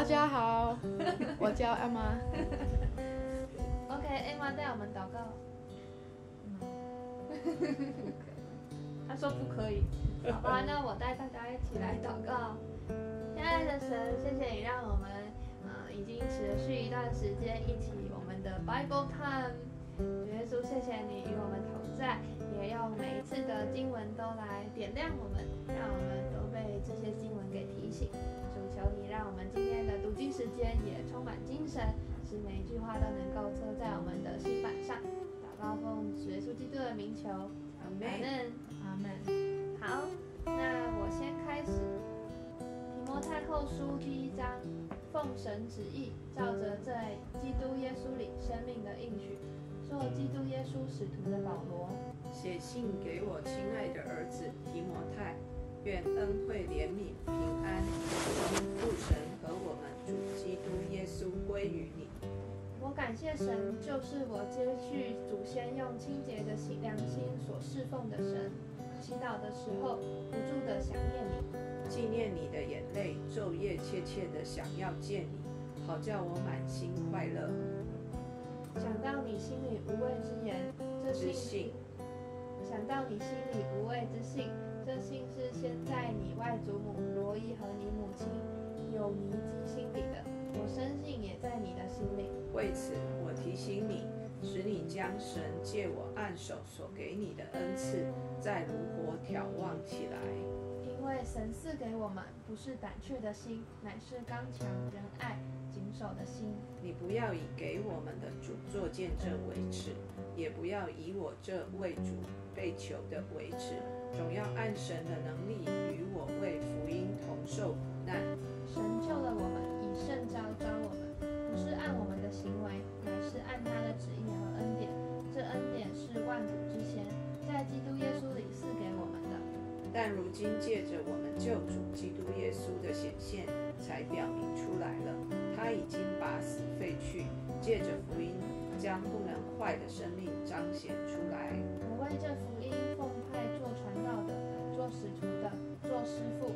大家好，我叫 Emma。OK，Emma 带我们祷告。他说不可以。好吧，那我带大家一起来祷告。亲爱的神，谢谢你让我们呃已经持续一段时间一起我们的 Bible Time。主耶稣，谢谢你与我们同在，也用每一次的经文都来点亮我们，让我们都被这些经文给提醒。主求你让我们今天的读经时间也充满精神，使每一句话都能够刻在我们的心板上。祷告奉主耶稣基督的名求，阿门。阿门。好，那我先开始。提摩太后书第一章，奉神旨意，照着在基督耶稣里生命的应许，做基督耶稣使徒的保罗，写信给我亲爱的儿子提摩太，愿恩惠、怜悯、平安从父神和我们主基督耶稣归于你。我感谢神，就是我接续祖先用清洁的心良心所侍奉的神。祈祷的时候，不住的想念你，纪念你的眼泪，昼夜切切的想要见你，好叫我满心快乐。想到你心里无畏之言，这信想到你心里无畏之信，这信是先在你外祖母罗伊和你母亲有尼基心里的，我深信也在你的心里。为此，我提醒你，使你将神借我按手所给你的恩赐，再如火眺望起来。因为神赐给我们不是胆怯的心，乃是刚强、仁爱、谨守的心。你不要以给我们的主做见证为耻，也不要以我这为主被囚的为耻，总要按神的能力与我为福音同受苦难。神救了我们，以圣召招我们，不是按我们的行为，乃是按他的旨意和恩典。这恩典是万古之前，在基督耶稣里赐给我们的。但如今借着我们救主基督耶稣的显现，才表明出来了。他已经把死废去，借着福音将不能坏的生命彰显出来。我为这福音奉派做传道的，做使徒的，做师傅。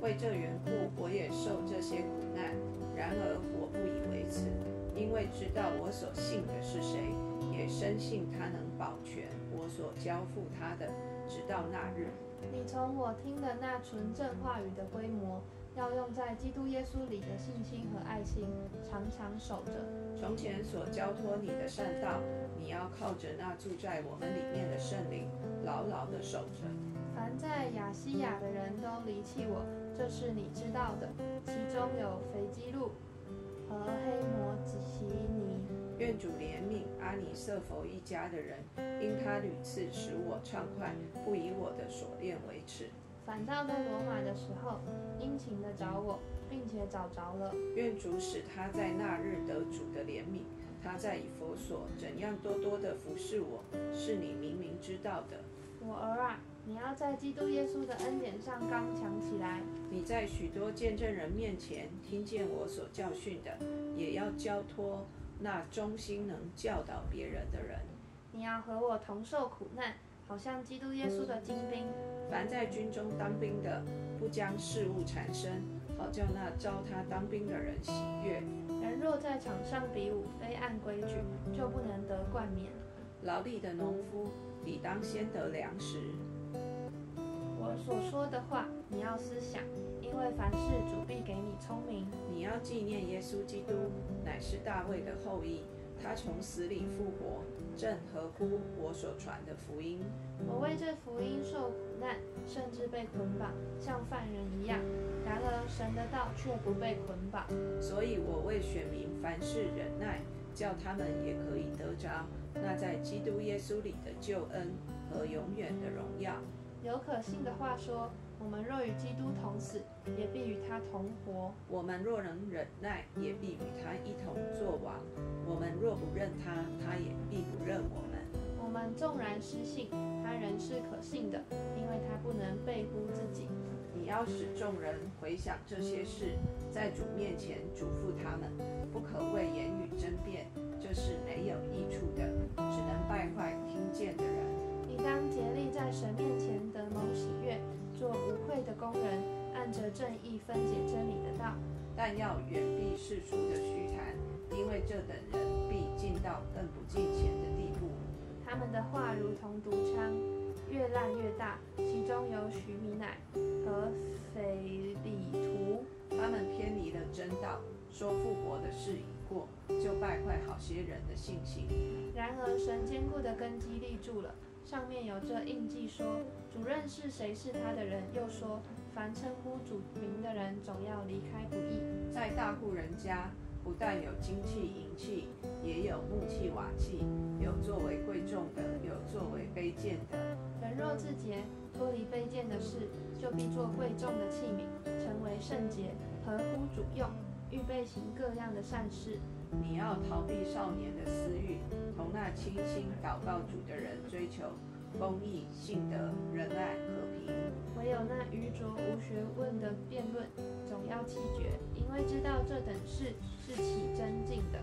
为这缘故，我也受这些苦难。然而我不以为耻，因为知道我所信的是谁，也深信他能保全我所交付他的，直到那日。你从我听的那纯正话语的规模，要用在基督耶稣里的信心和爱心，常常守着。从前所交托你的善道，你要靠着那住在我们里面的圣灵，牢牢地守着。凡在亚西亚的人都离弃我，这是你知道的。其中有腓基路和黑摩吉尼。愿主怜悯阿尼瑟佛一家的人，因他屡次使我畅快，不以我的所恋为耻。反倒在罗马的时候，殷勤的找我，并且找着了。愿主使他在那日得主的怜悯。他在以佛所怎样多多的服侍我，是你明明知道的。我儿啊，你要在基督耶稣的恩典上刚强起来。你在许多见证人面前听见我所教训的，也要交托那忠心能教导别人的人。你要和我同受苦难，好像基督耶稣的精兵。凡在军中当兵的，不将事物缠身，好叫那招他当兵的人喜悦。人若在场上比武，非按规矩，就不能得冠冕。劳力的农夫，理当先得粮食。我所说的话，你要思想，因为凡事主必给你聪明。你要纪念耶稣基督，乃是大卫的后裔，他从死里复活，正合乎我所传的福音。我为这福音受苦难，甚至被捆绑，像犯人一样。然而神的道却不被捆绑。所以我为选民凡事忍耐，叫他们也可以得着那在基督耶稣里的救恩和永远的荣耀。有可信的话说：我们若与基督同死，也必与他同活。我们若能忍耐，也必与他一同作王；我们若不认他，他也必不认我们。我们纵然失信，他仍是可信的，因为他不能背乎自己。你要使众人回想这些事，在主面前嘱咐他们，不可为言语争辩，这是没有益处的，只能败坏听见的人。你当竭力在神面前得蒙喜悦，主做无愧的工人，按着正义分解真理的道。但要远避世俗的虚谈，因为这等人必进到更不敬虔的地步。他们的话如同毒疮，越烂越大，其中有许米乃和腓利图。他们偏离了真道，说复活的事已过，就败坏好些人的信心。然而神坚固的根基立住了，上面有这印记说：主认识谁是他的人，又说凡称呼主名的人，总要离开不易。在大户人家，不但有金器银器，也有木器瓦器，有作为贵重的，有作为卑贱的。人若自洁，脱离卑贱的事，就必做贵重的器皿，成为圣洁，合乎主用，预备行各样的善事。你要逃避少年的私欲，同那清心祷告主的人追求公义、信德、仁爱、和平。唯有那愚拙无学问的辩论，总要弃绝，因为知道这等事是起真敬的。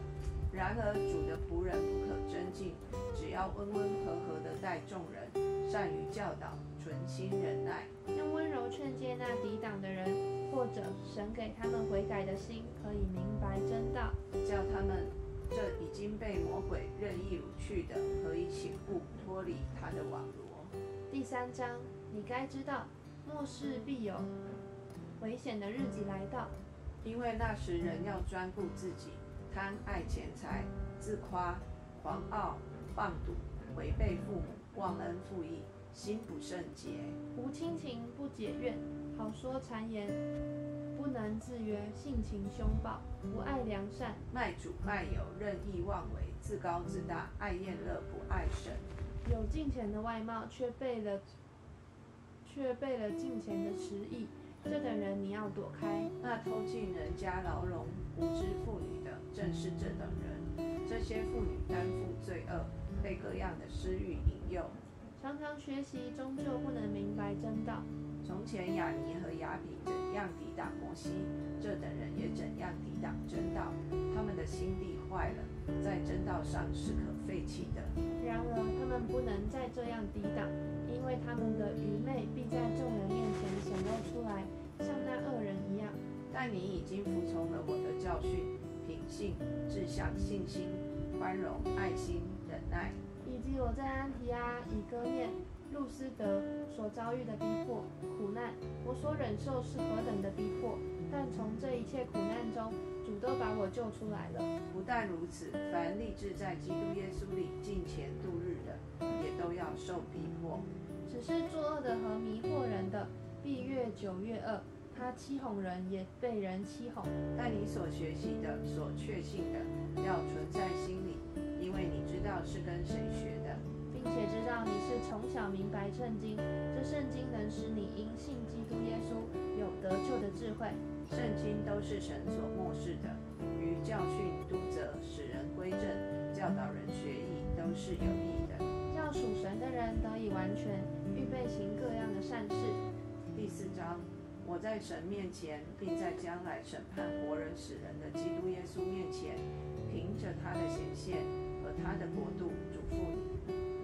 然而主的仆人不可争竞，只要温温和和的待众人，善于教导，存心忍耐，用温柔劝诫那抵挡的人，或者神给他们悔改的心，可以明白真道。叫他们这已经被魔鬼任意掳去的，可以醒悟，脱离他的网罗。第三章，你该知道，末世必有危险的日子来到。因为那时人要专顾自己，贪爱钱财，自夸，狂傲，放赌，违背父母，忘恩负义，心不圣洁，无亲情，不解怨，好说谗言，不能自约，性情凶暴，不爱良善，卖主卖友，任意妄为，自高自大，爱厌乐，不爱神。有金钱的外貌，却背了却背了金钱的实意。这等人你要躲开。那偷进人家牢笼、无知妇女的，正是这等人。这些妇女担负罪恶，被各样的私欲引诱。常常学习，终究不能明白真道。从前雅尼和雅比怎样抵挡摩西，这等人也怎样抵挡真道。他们的心地坏了，在真道上是可废弃的。然而他们不能再这样抵挡，因为他们的愚昧必在众人面前显露出来，像那恶人一样。但你已经服从了我的教训，品性、志向、信心、宽容、爱心、忍耐，以及我在安提阿、以哥念、路斯德所遭遇的逼迫、苦难，我所忍受是何等的逼迫！但从这一切苦难中，主都把我救出来了。不但如此，凡立志在基督耶稣里敬虔度日的，也都要受逼迫。只是作恶的和迷惑人的，必越久越恶。他欺哄人，也被人欺哄。但你所学习的、所确信的，要存在心里，因为你知道是跟谁学的，小明白圣经，这圣经能使你因信基督耶稣有得救的智慧。圣经都是神所漠视的，于教训、督责、使人归正、教导人学艺，都是有益的。叫属神的人得以完全，预备行各样的善事。第四章，我在神面前，并在将来审判活人死人的基督耶稣面前，凭着他的显现和他的国度，嘱咐你。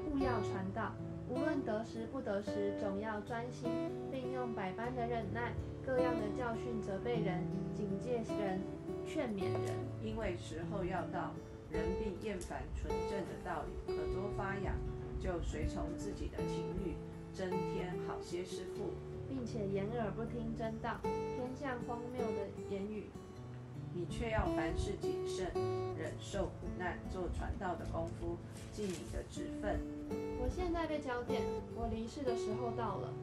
勿要传道，无论得时不得时，总要专心，并用百般的忍耐，各样的教训责备人，警戒人，劝勉人。因为时候要到，人必厌烦纯正的道理，耳朵发痒，就随从自己的情欲，增添好些师傅。并且掩耳不听真道，偏向荒谬的言语。你却要凡事谨慎，忍受难，做传道的功夫，尽你的职分。我现在被交点，我离世的时候到了。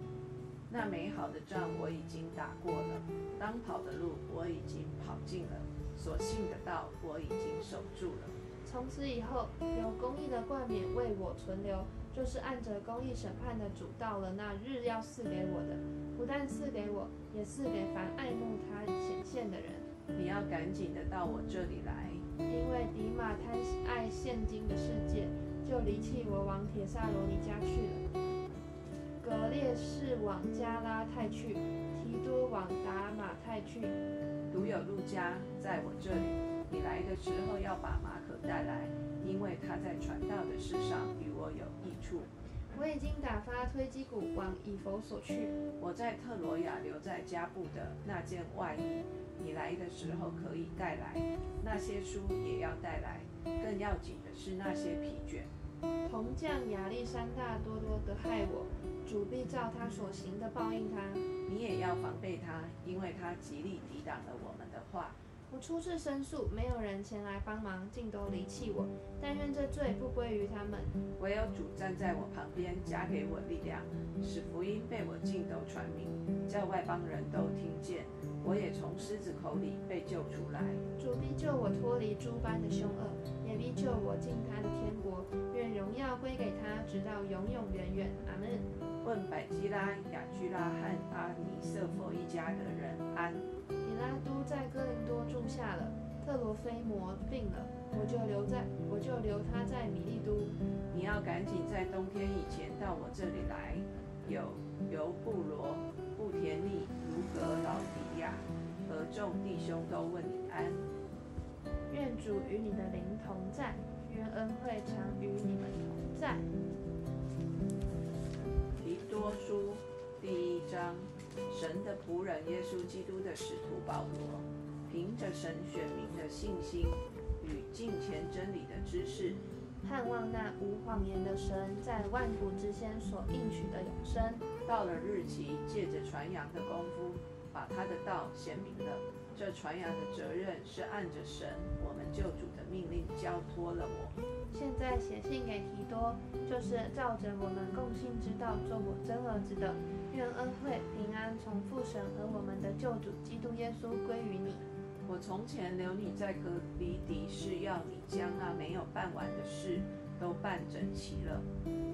那美好的仗我已经打过了，当跑的路我已经跑尽了，所信的道我已经守住了。从此以后，有公义的冠冕为我存留，就是按着公义审判的主，到了那日要赐给我的，不但赐给我，也赐给凡爱慕他显现的人。你要赶紧的到我这里来，因为迪马贪爱现今的世界，就离弃我往铁萨罗尼家去了。格列士往加拉太去，提多往达马太去。独有路加在我这里。你来的时候要把马可带来，因为他在传道的事上与我有益处。我已经打发推基鼓往以弗所去。我在特罗亚留在加布的那件外衣，你来的时候可以带来。那些书也要带来。更要紧的是那些皮卷。铜匠亚历山大多多的害我，主必照他所行的报应他。你也要防备他，因为他极力抵挡了我们的话。我出示申诉，没有人前来帮忙，尽都离弃我。但愿这罪不归于他们。唯有主站在我旁边，加给我力量，使福音被我尽都传明，叫外邦人都听见。我也从狮子口里被救出来。主必救我脱离诸般的凶恶，也必救我进他的天国。愿荣耀归给他，直到永永远远。阿门。问百基拉、雅居拉和阿尼瑟佛一家的人安。比拉都在哥林多住下了，特罗菲摩病了，我就留在，我就留他在米利都。你要赶紧在冬天以前到我这里来。有尤布罗、布田利、卢格老迪亚和众弟兄都问你安。愿主与你的灵同在，愿恩惠常与你们同在。提多书第一章。神的仆人耶稣基督的使徒保罗，凭着神选民的信心与敬虔真理的知识，盼望那无谎言的神在万古之先所应许的永生，到了日期，借着传扬的功夫，把他的道显明了。这传扬的责任是按着神我们救主的命令交托了我。现在写信给提多，就是照着我们共信之道做我真儿子的。愿恩惠平安从父神和我们的救主基督耶稣归于你。我从前留你在隔离迪，是要你将那没有办完的事都办整齐了，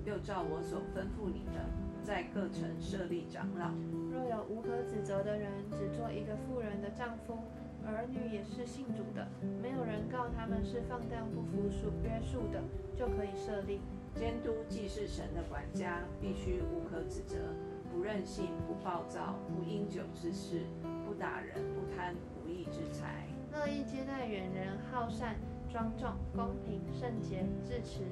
又照我所吩咐你的，在各城设立长老。若有无可指责的人，只做一个妇人的丈夫，儿女也是信主的，没有人告他们是放荡不服属约束的，就可以设立。监督既是神的管家，必须无可指责。不任性，不暴躁，不因酒之事，不打人，不贪不义之财，乐意接待远人，好善，庄重，公平，圣洁，自持，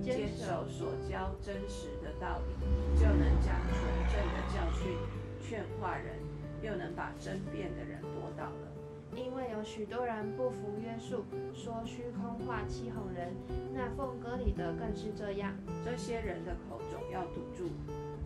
坚守所教真实的道理，就能讲纯正的教训，劝化人，又能把争辩的人驳倒了。因为有许多人不服约束，说虚空话，欺哄人。那奉歌里的更是这样。这些人的口总要堵住。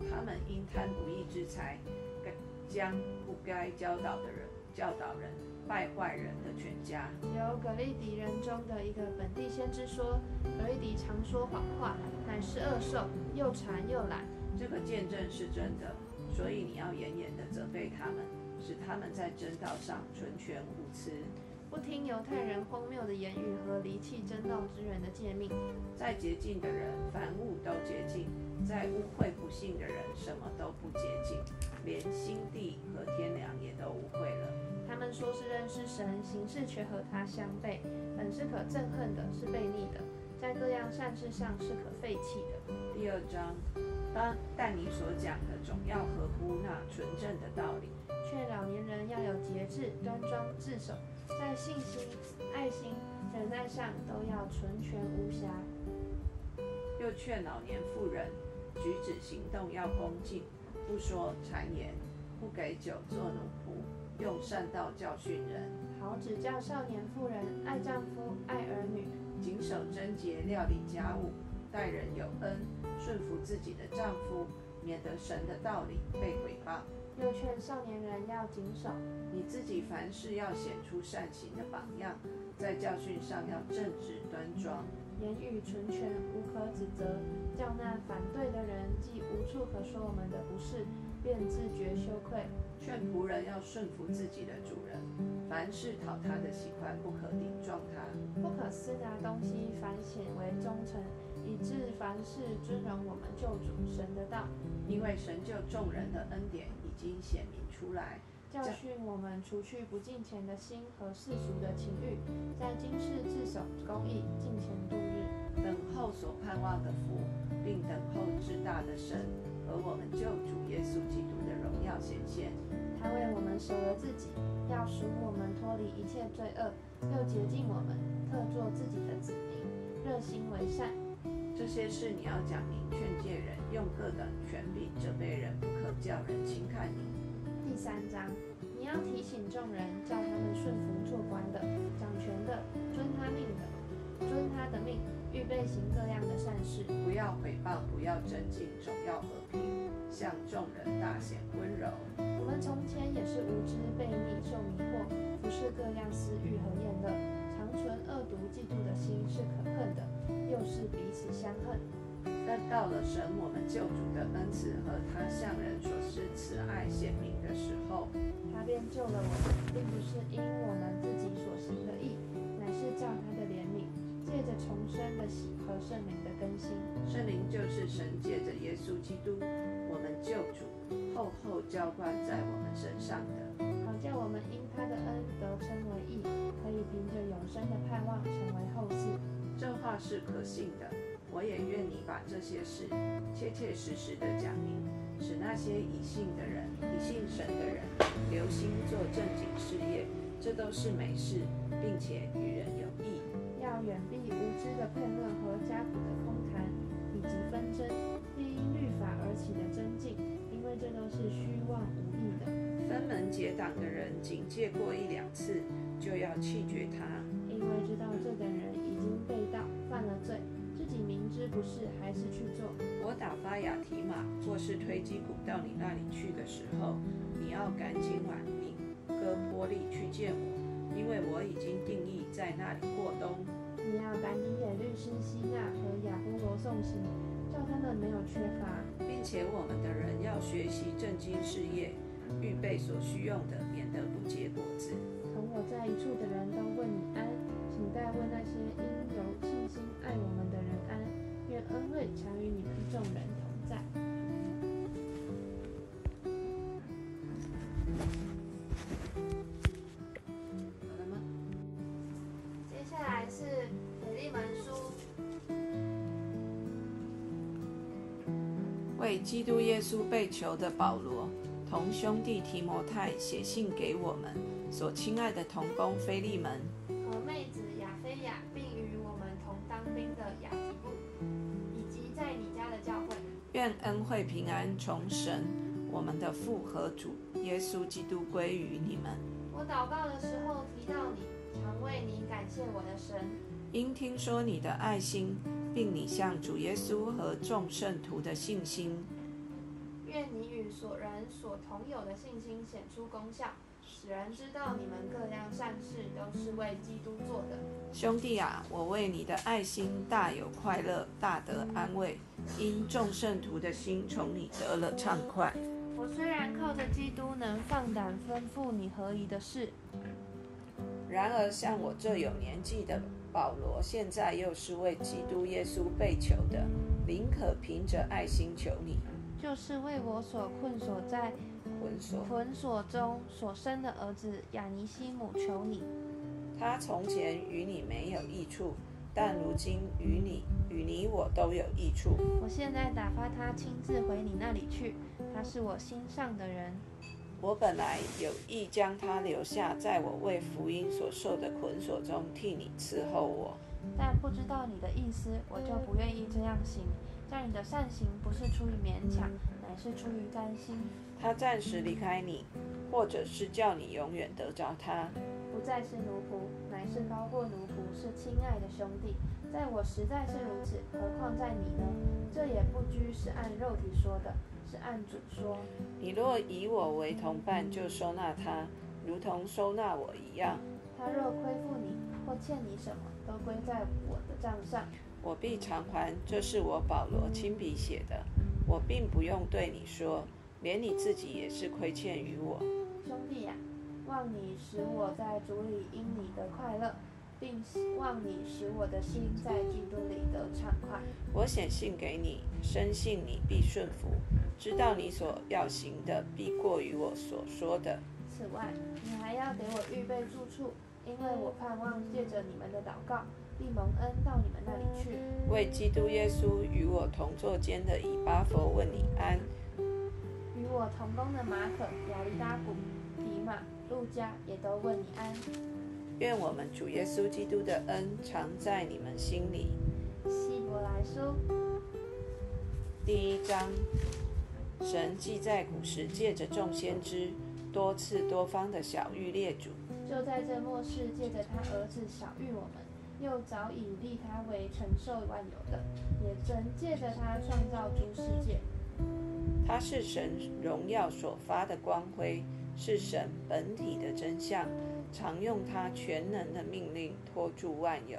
他们因贪不义之财，该将不该教导的人教导人，败坏人的全家。有格利迪人中的一个本地先知说，格利迪常说谎话，乃是恶兽，又馋又懒。这个见证是真的，所以你要严严的责备他们，使他们在真道上纯全无疵。不听犹太人荒谬的言语和离弃真道之人的诫命，再洁净的人，凡物都洁净；再污秽不幸的人，什么都不洁净，连心地和天良也都污秽了。他们说是认识神，行事却和他相悖，本是可憎恨的，是悖逆的，在各样善事上是可废弃的。第二章，当但你所讲的总要合乎那纯正的道理，劝老年人要有节制，端庄自守。在信心、爱心、忍耐上都要纯全无瑕。又劝老年妇人举止行动要恭敬，不说谗言，不给酒做奴仆，用善道教训人。好指教少年妇人爱丈夫、爱儿女，谨守贞洁，料理家务，待人有恩，顺服自己的丈夫，免得神的道理被毁谤。又劝少年人要谨守，你自己凡事要显出善行的榜样，在教训上要正直端庄，言语纯全，无可指责，叫那反对的人既无处可说我们的不是，便自觉羞愧。劝仆人要顺服自己的主人，凡事讨他的喜欢，不可顶撞他，不可私拿东西，反显为忠诚，以致凡事尊荣我们救主神的道，因为神救众人的恩典。已经显明出来，教训我们除去不敬虔的心和世俗的情欲，在今世自守公义，敬虔度日，等候所盼望的福，并等候至大的神和我们救主耶稣基督的荣耀显现。他为我们舍了自己，要赎我们脱离一切罪恶，又洁净我们，特做自己的子民，热心为善。这些事你要讲明劝诫人，用各等权柄责备人，不可叫人轻看你。第三章，你要提醒众人，叫他们顺服做官的、掌权的，遵他命的，遵他的命，预备行各样的善事。不要诽谤，不要争竞，总要和平，向众人大显温柔。我们从前也是无知、悖逆、受迷惑，服侍各样私欲和厌乐，常存恶毒、嫉妒的心，是可恨的，又是彼此相恨。但到了神我们救主的恩赐和他向人所施慈爱显明的时候，他便救了我们，并不是因我们自己所行的义，乃是照他的怜悯，借着重生的喜和圣灵的更新。圣灵就是神借着耶稣基督，我们救主厚厚浇灌在我们身上的，好叫我们因他的恩得称为义，可以凭着永生的盼望成为后嗣。这话是可信的。我也愿你把这些事切切实实的讲明，使那些以信的人、以信神的人留心做正经事业，这都是美事，并且与人有益。要远避无知的辩论和家谱的空谈，以及纷争，并因律法而起的增进，因为这都是虚妄无益的。分门结党的人，警戒过一两次，就要弃绝他，因为知道这个人已经被盗，犯了罪。明知不是，还是去做。我打发雅提马或是推基谷到你那里去的时候，你要赶紧往米哥波利去见我，因为我已经定义在那里过冬。你要赶紧给律师希纳和亚波罗送行，叫他们没有缺乏，并且我们的人要学习正经事业，预备所需用的，免得不结果子。同我在一处的人都问你安，请代问那些因有信心爱我们的人安。愿恩惠常与你们众人同在。好了吗？接下来是腓利门书，为基督耶稣被囚的保罗，同兄弟提摩太写信给我们所亲爱的同工菲利门，愿恩惠平安从神我们的父和主耶稣基督归于你们。我祷告的时候提到你，常为你感谢我的神。因听说你的爱心，并你向主耶稣和众圣徒的信心，愿你与所人所同有的信心显出功效，使人知道你们各样善事都是为基督做的。兄弟啊，我为你的爱心大有快乐，大得安慰，因众圣徒的心从你得了畅快。我虽然靠着基督能放胆吩咐你合宜的事，然而像我这有年纪的保罗，现在又是为基督耶稣被囚的，宁可凭着爱心求你，就是为我所困锁在。捆锁中所生的儿子亚尼西姆求你。他从前与你没有益处，但如今与你与你我都有益处。我现在打发他亲自回你那里去，他是我心上的人。我本来有意将他留下，在我为福音所受的捆锁中替你伺候我。但不知道你的意思，我就不愿意这样行。但你的善行不是出于勉强，乃是出于甘心，他暂时离开你，或者是叫你永远得着他。不再是奴仆，乃是高过奴仆，是亲爱的兄弟。在我实在是如此，何况在你呢？这也不拘是按肉体说的，是按主说。你若以我为同伴，就收纳他，如同收纳我一样。他若亏负你或欠你什么，都归在我的账上。我必偿还。这是我保罗亲笔写的，我并不用对你说，连你自己也是亏欠于我。兄弟呀、望你使我在主里因你的快乐，并望你使我的心在基督里的畅快。我写信给你，深信你必顺服，知道你所要行的必过于我所说的。此外，你还要给我预备住处，因为我盼望借着你们的祷告，必蒙恩到你们那里去。为基督耶稣与我同坐监的以巴佛问你安。与我同工的马可、亚利达古、提马、路加也都问你安。愿我们主耶稣基督的恩常在你们心里。希伯来书第一章，神既在古时借着众先知多次多方的小玉列祖，就在这末世借着他儿子小玉我们，又早已立他为承受万有的，也曾借着他创造诸世界。他是神荣耀所发的光辉，是神本体的真相，常用他全能的命令托住万有。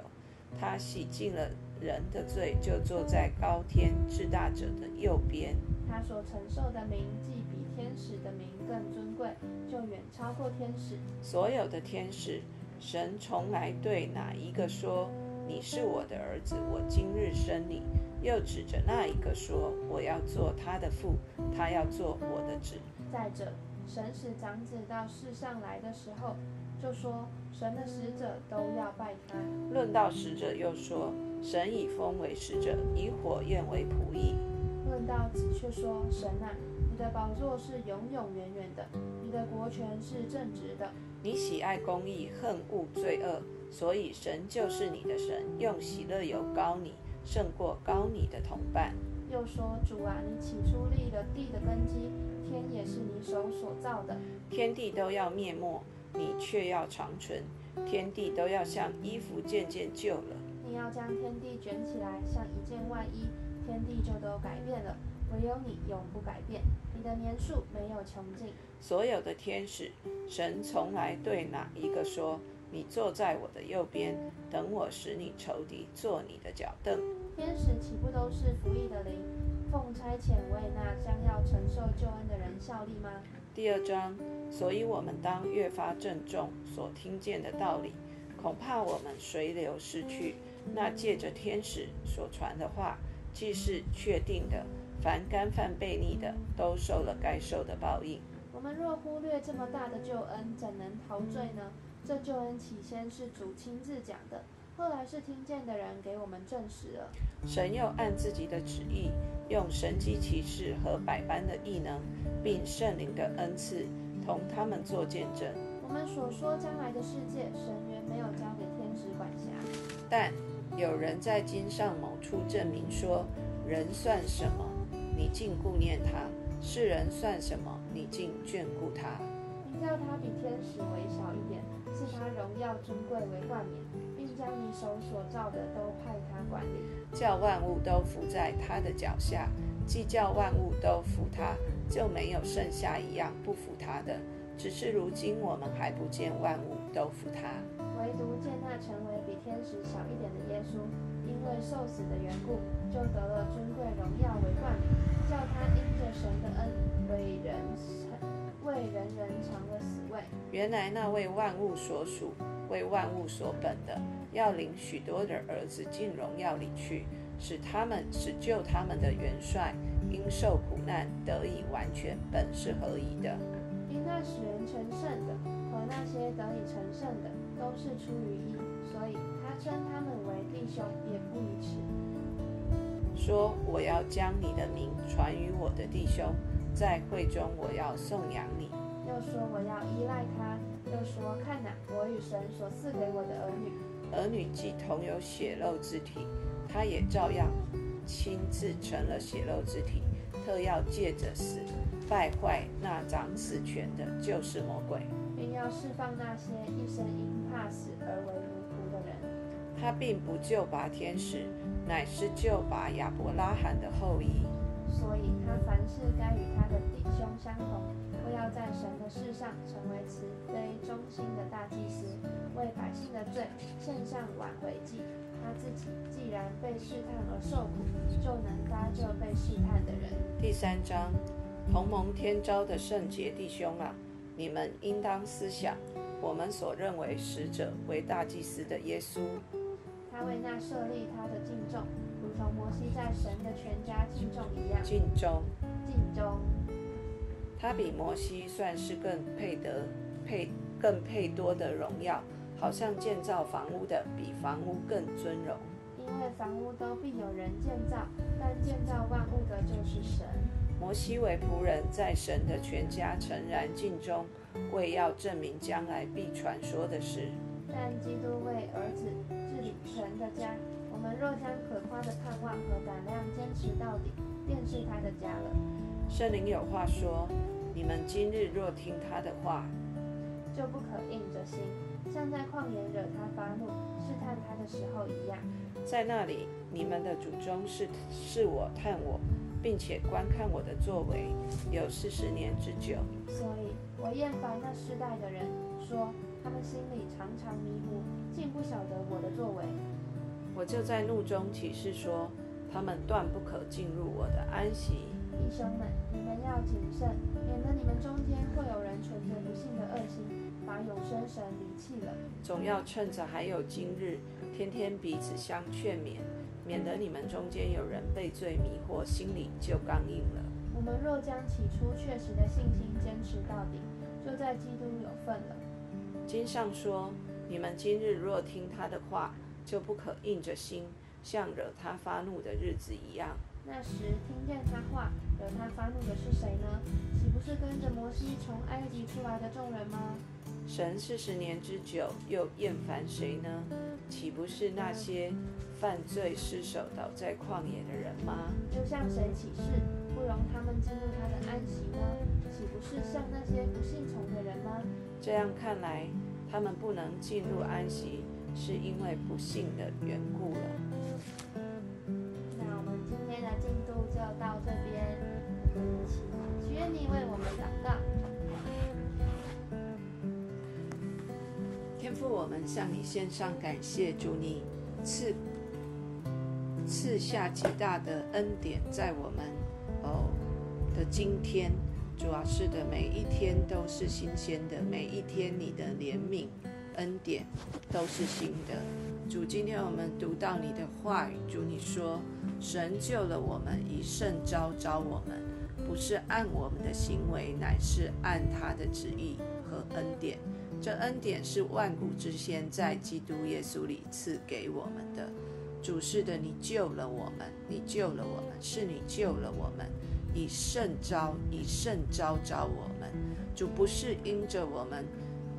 他洗净了人的罪，就坐在高天至大者的右边。他所承受的名，既比天使的名更尊贵，就远超过天使。所有的天使，神从来对哪一个说：“你是我的儿子，我今日生你。”又指着那一个说：“我要做他的父，他要做我的子。”再者，神使长子到世上来的时候，就说神的使者都要拜他。论到使者，又说：“神以风为使者，以火焰为仆役。”论到子，却说：“神啊，你的宝座是永永远远的，你的国权是正直的。你喜爱公义，恨恶罪恶，所以神就是你的神，用喜乐油膏你。”胜过高你的同伴。又说：“主啊，你起初立了地的根基，天也是你手所造的。天地都要灭没，你却要长存；天地都要像衣服渐渐旧了。你要将天地卷起来，像一件外衣，天地就都改变了。唯有你永不改变，你的年数没有穷尽。所有的天使，神从来对哪一个说？”你坐在我的右边，等我使你仇敌坐你的脚凳。天使岂不都是服役的灵，奉差遣为那将要承受救恩的人效力吗？第二章，所以我们当越发郑重所听见的道理，恐怕我们随流失去那借着天使所传的话，既是确定的，凡干犯悖逆的，都受了该受的报应。我们若忽略这么大的救恩，怎能陶醉呢？这救恩起先是主亲自讲的，后来是听见的人给我们证实了。神又按自己的旨意，用神机骑士和百般的异能，并圣灵的恩赐，同他们做见证。我们所说将来的世界，神原没有交给天使管辖。但有人在经上某处证明说：人算什么？你竟顾念他；世人算什么？你竟眷顾他？你叫他比天使微小一点。赐他荣耀尊贵为冠冕，并将你手所造的都派他管理，叫万物都伏在他的脚下。既叫万物都服他，就没有剩下一样不服他的。只是如今我们还不见万物都服他，唯独见那成为比天使小一点的耶稣，因为受死的缘故，就得了尊贵荣耀为冠冕，叫他因着神的恩为人。为人人尝了死味。原来那位万物所属、为万物所本的，要领许多的儿子进荣耀里去，使他们使救他们的元帅因受苦难得以完全，本是合宜的。因那使人成圣的和那些得以成圣的，都是出于义，所以他称他们为弟兄，也不于耻。说我要将你的名传于我的弟兄。在会中，我要颂扬你；又说我要依赖他；又说看哪，我与神所赐给我的儿女，儿女既同有血肉之体，他也照样亲自成了血肉之体，特要借着死败坏那掌死权的，就是魔鬼，并要释放那些一生因怕死而为奴仆的人。他并不救拔天使，乃是救拔亚伯拉罕的后裔。所以他凡事该与他的弟兄相同，为要在神的事上成为慈悲忠心的大祭司，为百姓的罪献上挽回祭。他自己既然被试探而受苦，就能搭救被试探的人。第三章，同盟天朝的圣洁弟兄啊，你们应当思想，我们所认为使者为大祭司的耶稣，他为那设立他的敬重。如同摩西在神的全家敬重一样，敬重，敬重。他比摩西算是更配得配更配多的荣耀，好像建造房屋的比房屋更尊荣。因为房屋都必有人建造，但建造万物的就是神。摩西为仆人，在神的全家诚然敬重，为要证明将来必传说的事。但基督为儿子治理神的家。我们若将可夸的盼望和胆量坚持到底，便是他的家了。圣灵有话说：你们今日若听他的话，就不可硬着心，像在旷野惹他发怒、试探他的时候一样。在那里，你们的祖宗是是我探我，并且观看我的作为，有四十年之久。所以我厌烦那世代的人，说他们心里常常迷糊，竟不晓得我的作为。我就在怒中起誓说，他们断不可进入我的安息。弟兄们，你们要谨慎，你们中间会有人存着不幸的恶心，把永生神离弃了。总要趁着还有今日，天天彼此相劝勉，免得你们中间有人被罪迷惑，心里就刚硬了。我们若将起初确实的信心坚持到底，就在基督有份了。经上说：你们今日若听他的话，就不可硬着心，像惹他发怒的日子一样。那时听见他话，惹他发怒的是谁呢？岂不是跟着摩西从埃及出来的众人吗？神四十年之久，又厌烦谁呢？岂不是那些犯罪失手倒在旷野的人吗？又向谁起誓，不容他们进入他的安息呢？岂不是向那些不信从的人吗？这样看来，他们不能进入安息，是因为不信的缘故了。进度就到这边，我们请学你为我们祷告。天父，我们向你献上感谢，主你赐赐下极大的恩典在我们哦的今天。主啊，是的，每一天都是新鲜的，每一天你的怜悯恩典都是新的。主，今天我们读到你的话语，主你说，神救了我们，以圣招招我们，不是按我们的行为，乃是按他的旨意和恩典。这恩典是万古之先在基督耶稣里赐给我们的。主是的，你救了我们，你救了我们，是你救了我们，以圣招，以圣招招我们。主不是因着我们，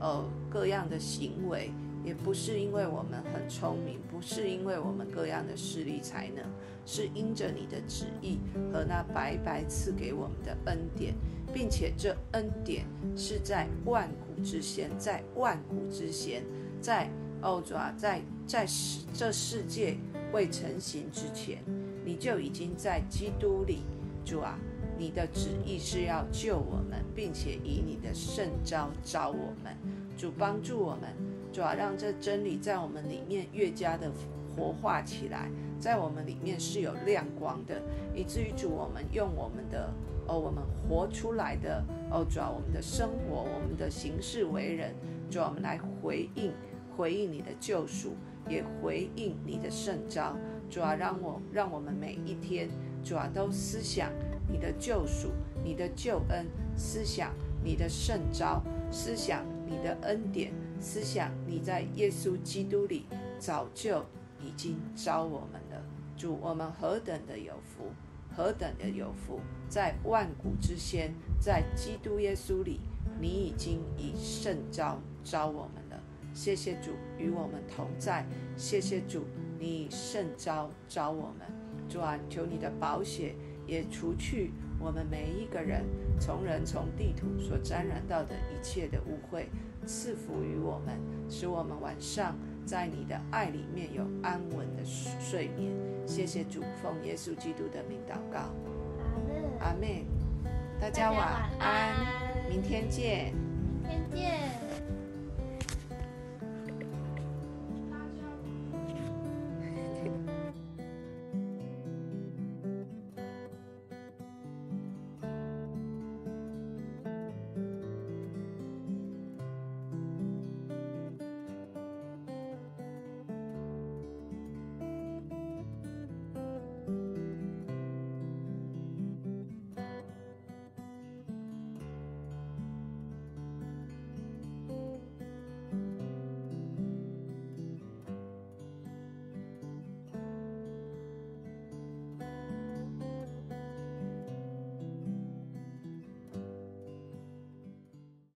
呃各样的行为，也不是因为我们很聪明，不是因为我们各样的势力才能，是因着你的旨意和那白白赐给我们的恩典，并且这恩典是在万古之先，在万古之先，在哦主啊，在在世这世界未成形之前，你就已经在基督里，主啊，你的旨意是要救我们，并且以你的圣招招我们，主帮助我们，主啊，让这真理在我们里面越加的活化起来，在我们里面是有亮光的，以至于主，我们用我们的哦，我们活出来的哦，主啊，我们的生活，我们的行事为人，主啊，我们来回应。回应你的救赎，也回应你的圣招。主啊，让我让我们每一天，主啊，都思想你的救赎、你的救恩，思想你的圣招，思想你的恩典，思想你在耶稣基督里早就已经招我们了。主，我们何等的有福，何等的有福，在万古之先，在基督耶稣里，你已经以圣招招我们了。谢谢主与我们同在，谢谢主，你以圣招招我们，主啊，求你的宝血也除去我们每一个人从人从地土所沾染到的一切的污秽，赐福于我们，使我们晚上在你的爱里面有安稳的睡眠。谢谢主，奉耶稣基督的名祷告，阿门。阿门。大家晚安，明天见。明天见。